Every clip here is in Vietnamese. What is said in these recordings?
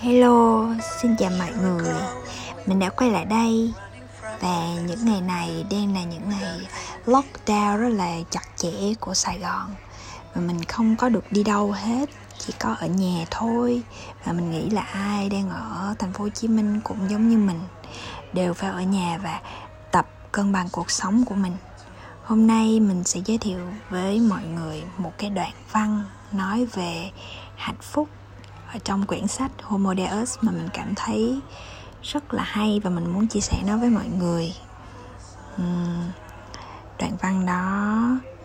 Hello, xin chào mọi người. Mình đã quay lại đây. Và những ngày này đang là những ngày lockdown rất là chặt chẽ của Sài Gòn. Và mình không có được đi đâu hết Chỉ có ở nhà thôi. Và mình nghĩ là ai đang ở thành phố Hồ Chí Minh cũng giống như mình Đều phải ở nhà và tập cân bằng cuộc sống của mình. Hôm nay mình sẽ giới thiệu với mọi người một cái đoạn văn nói về hạnh phúc ở trong quyển sách Homo Deus mà mình cảm thấy rất là hay và mình muốn chia sẻ nó với mọi người. Uhm, đoạn văn đó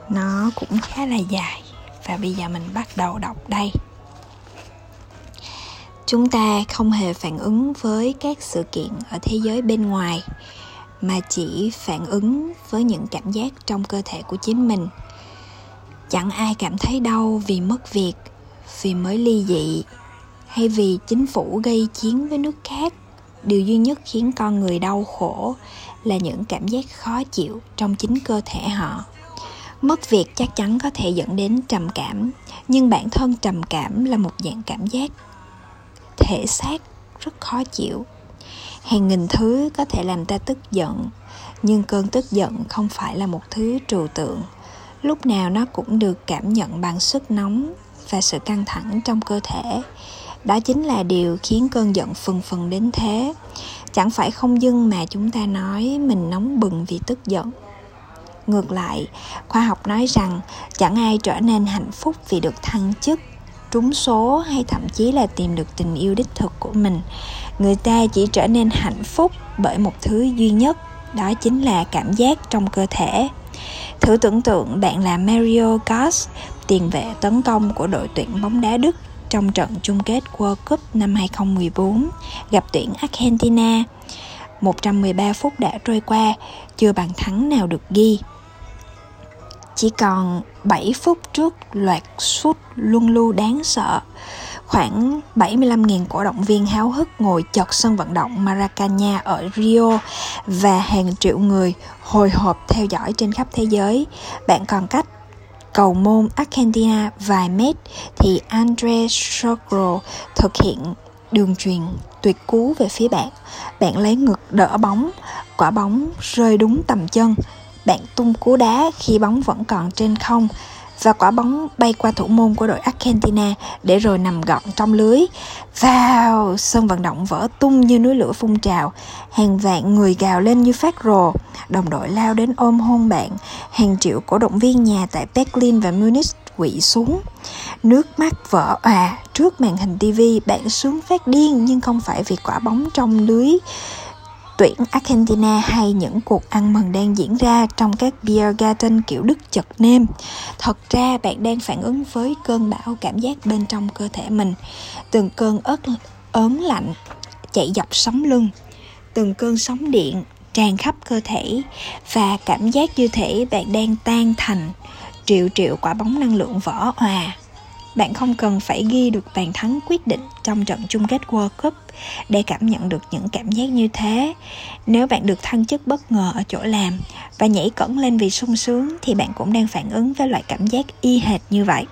nó cũng khá là dài và bây giờ mình bắt đầu đọc đây. Chúng ta không hề phản ứng với các sự kiện ở thế giới bên ngoài mà chỉ phản ứng với những cảm giác trong cơ thể của chính mình. Chẳng ai cảm thấy đau vì mất việc vì mới ly dị hay vì chính phủ gây chiến với nước khác. Điều duy nhất khiến con người đau khổ là những cảm giác khó chịu trong chính cơ thể họ. Mất việc chắc chắn có thể dẫn đến trầm cảm, nhưng bản thân trầm cảm là một dạng cảm giác thể xác rất khó chịu. Hàng nghìn thứ có thể làm ta tức giận, nhưng cơn tức giận không phải là một thứ trừu tượng. Lúc nào nó cũng được cảm nhận bằng sức nóng và sự căng thẳng trong cơ thể đó chính là điều khiến cơn giận phần phần đến thế. Chẳng phải không dưng mà chúng ta nói mình nóng bừng vì tức giận. Ngược lại, khoa học nói rằng chẳng ai trở nên hạnh phúc vì được thăng chức, trúng số hay thậm chí là tìm được tình yêu đích thực của mình. Người ta chỉ trở nên hạnh phúc bởi một thứ duy nhất, đó chính là cảm giác trong cơ thể. Thử tưởng tượng bạn là Mario Götze tiền vệ tấn công của đội tuyển bóng đá Đức trong trận chung kết World Cup năm 2014 gặp tuyển Argentina. 113 phút đã trôi qua, chưa bàn thắng nào được ghi. Chỉ còn 7 phút trước loạt sút luân lưu đáng sợ. Khoảng 75.000 cổ động viên háo hức ngồi chật sân vận động Maracanã ở Rio và hàng triệu người hồi hộp theo dõi trên khắp thế giới. Bạn còn cách cầu môn Argentina vài mét thì Andre Sogro thực hiện đường truyền tuyệt cú về phía bạn. Bạn lấy ngực đỡ bóng, quả bóng rơi đúng tầm chân. Bạn tung cú đá khi bóng vẫn còn trên không và quả bóng bay qua thủ môn của đội Argentina để rồi nằm gọn trong lưới. Vào, sân vận động vỡ tung như núi lửa phun trào, hàng vạn người gào lên như phát rồ, đồng đội lao đến ôm hôn bạn, hàng triệu cổ động viên nhà tại Berlin và Munich quỵ xuống. Nước mắt vỡ òa trước màn hình TV. bạn sướng phát điên nhưng không phải vì quả bóng trong lưới tuyển Argentina hay những cuộc ăn mừng đang diễn ra trong các beer garden kiểu Đức chật nêm. Thật ra bạn đang phản ứng với cơn bão cảm giác bên trong cơ thể mình. Từng cơn ớt ớn lạnh chạy dọc sống lưng, từng cơn sóng điện tràn khắp cơ thể và cảm giác như thể bạn đang tan thành triệu triệu quả bóng năng lượng vỡ hòa bạn không cần phải ghi được bàn thắng quyết định trong trận chung kết World Cup để cảm nhận được những cảm giác như thế. Nếu bạn được thăng chức bất ngờ ở chỗ làm và nhảy cẫng lên vì sung sướng thì bạn cũng đang phản ứng với loại cảm giác y hệt như vậy.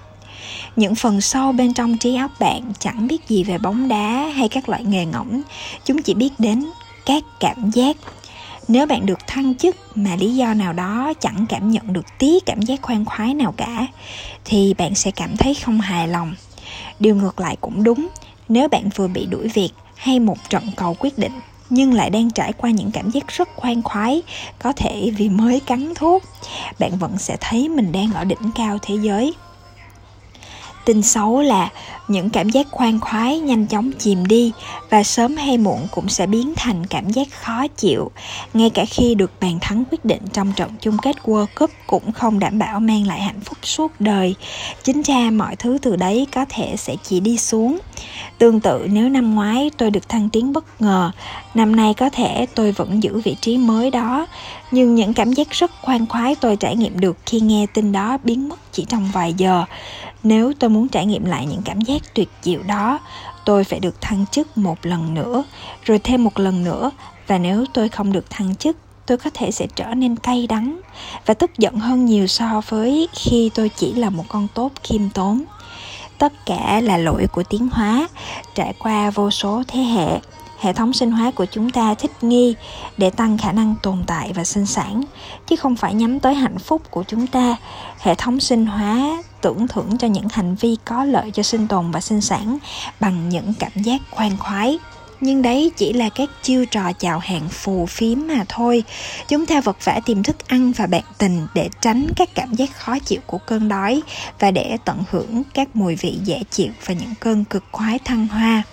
Những phần sâu bên trong trí óc bạn chẳng biết gì về bóng đá hay các loại nghề ngỗng, chúng chỉ biết đến các cảm giác nếu bạn được thăng chức mà lý do nào đó chẳng cảm nhận được tí cảm giác khoan khoái nào cả, thì bạn sẽ cảm thấy không hài lòng. Điều ngược lại cũng đúng, nếu bạn vừa bị đuổi việc hay một trận cầu quyết định nhưng lại đang trải qua những cảm giác rất khoan khoái, có thể vì mới cắn thuốc, bạn vẫn sẽ thấy mình đang ở đỉnh cao thế giới tin xấu là những cảm giác khoan khoái nhanh chóng chìm đi và sớm hay muộn cũng sẽ biến thành cảm giác khó chịu. Ngay cả khi được bàn thắng quyết định trong trận chung kết World Cup cũng không đảm bảo mang lại hạnh phúc suốt đời. Chính ra mọi thứ từ đấy có thể sẽ chỉ đi xuống. Tương tự, nếu năm ngoái tôi được thăng tiến bất ngờ, năm nay có thể tôi vẫn giữ vị trí mới đó nhưng những cảm giác rất khoan khoái tôi trải nghiệm được khi nghe tin đó biến mất chỉ trong vài giờ. Nếu tôi muốn trải nghiệm lại những cảm giác tuyệt diệu đó, tôi phải được thăng chức một lần nữa, rồi thêm một lần nữa. Và nếu tôi không được thăng chức, tôi có thể sẽ trở nên cay đắng và tức giận hơn nhiều so với khi tôi chỉ là một con tốt khiêm tốn. Tất cả là lỗi của tiến hóa, trải qua vô số thế hệ hệ thống sinh hóa của chúng ta thích nghi để tăng khả năng tồn tại và sinh sản, chứ không phải nhắm tới hạnh phúc của chúng ta. Hệ thống sinh hóa tưởng thưởng cho những hành vi có lợi cho sinh tồn và sinh sản bằng những cảm giác khoan khoái. Nhưng đấy chỉ là các chiêu trò chào hàng phù phiếm mà thôi. Chúng ta vật vã tìm thức ăn và bạn tình để tránh các cảm giác khó chịu của cơn đói và để tận hưởng các mùi vị dễ chịu và những cơn cực khoái thăng hoa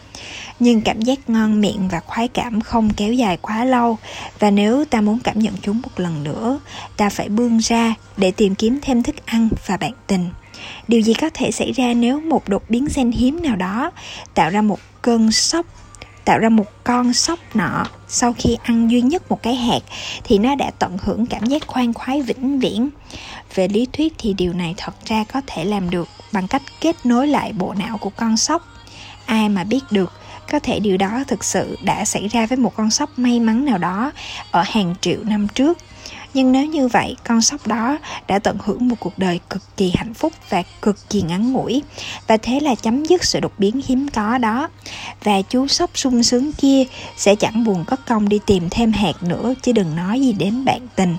nhưng cảm giác ngon miệng và khoái cảm không kéo dài quá lâu. Và nếu ta muốn cảm nhận chúng một lần nữa, ta phải bươn ra để tìm kiếm thêm thức ăn và bạn tình. Điều gì có thể xảy ra nếu một đột biến gen hiếm nào đó tạo ra một cơn sốc, tạo ra một con sóc nọ sau khi ăn duy nhất một cái hạt thì nó đã tận hưởng cảm giác khoan khoái vĩnh viễn. Về lý thuyết thì điều này thật ra có thể làm được bằng cách kết nối lại bộ não của con sóc ai mà biết được, có thể điều đó thực sự đã xảy ra với một con sóc may mắn nào đó ở hàng triệu năm trước. Nhưng nếu như vậy, con sóc đó đã tận hưởng một cuộc đời cực kỳ hạnh phúc và cực kỳ ngắn ngủi. Và thế là chấm dứt sự đột biến hiếm có đó. Và chú sóc sung sướng kia sẽ chẳng buồn cất công đi tìm thêm hạt nữa, chứ đừng nói gì đến bạn tình.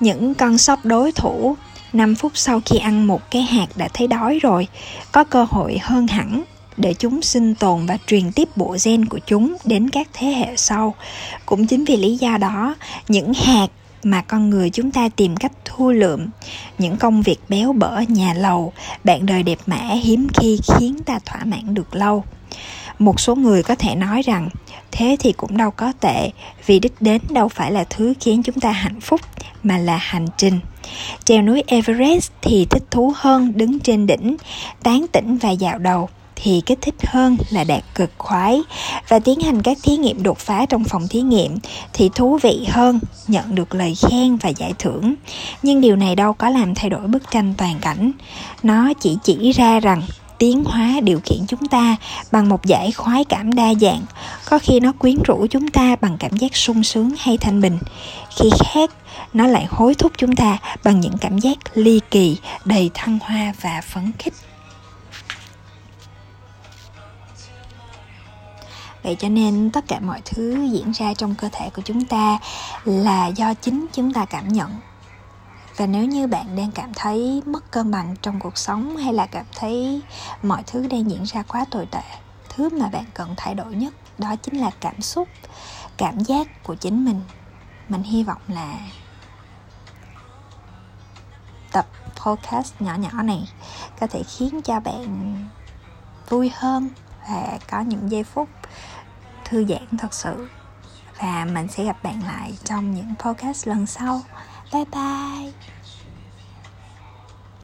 Những con sóc đối thủ 5 phút sau khi ăn một cái hạt đã thấy đói rồi, có cơ hội hơn hẳn để chúng sinh tồn và truyền tiếp bộ gen của chúng đến các thế hệ sau. Cũng chính vì lý do đó, những hạt mà con người chúng ta tìm cách thu lượm những công việc béo bở nhà lầu bạn đời đẹp mã hiếm khi khiến ta thỏa mãn được lâu một số người có thể nói rằng thế thì cũng đâu có tệ vì đích đến đâu phải là thứ khiến chúng ta hạnh phúc mà là hành trình treo núi everest thì thích thú hơn đứng trên đỉnh, tán tỉnh và dạo đầu thì kích thích hơn là đạt cực khoái. Và tiến hành các thí nghiệm đột phá trong phòng thí nghiệm thì thú vị hơn nhận được lời khen và giải thưởng. Nhưng điều này đâu có làm thay đổi bức tranh toàn cảnh. Nó chỉ chỉ ra rằng tiến hóa điều khiển chúng ta bằng một giải khoái cảm đa dạng. Có khi nó quyến rũ chúng ta bằng cảm giác sung sướng hay thanh bình. Khi khác, nó lại hối thúc chúng ta bằng những cảm giác ly kỳ, đầy thăng hoa và phấn khích. Vậy cho nên tất cả mọi thứ diễn ra trong cơ thể của chúng ta là do chính chúng ta cảm nhận và nếu như bạn đang cảm thấy mất cân bằng trong cuộc sống hay là cảm thấy mọi thứ đang diễn ra quá tồi tệ, thứ mà bạn cần thay đổi nhất đó chính là cảm xúc, cảm giác của chính mình. Mình hy vọng là tập podcast nhỏ nhỏ này có thể khiến cho bạn vui hơn và có những giây phút thư giãn thật sự. Và mình sẽ gặp bạn lại trong những podcast lần sau. 拜拜。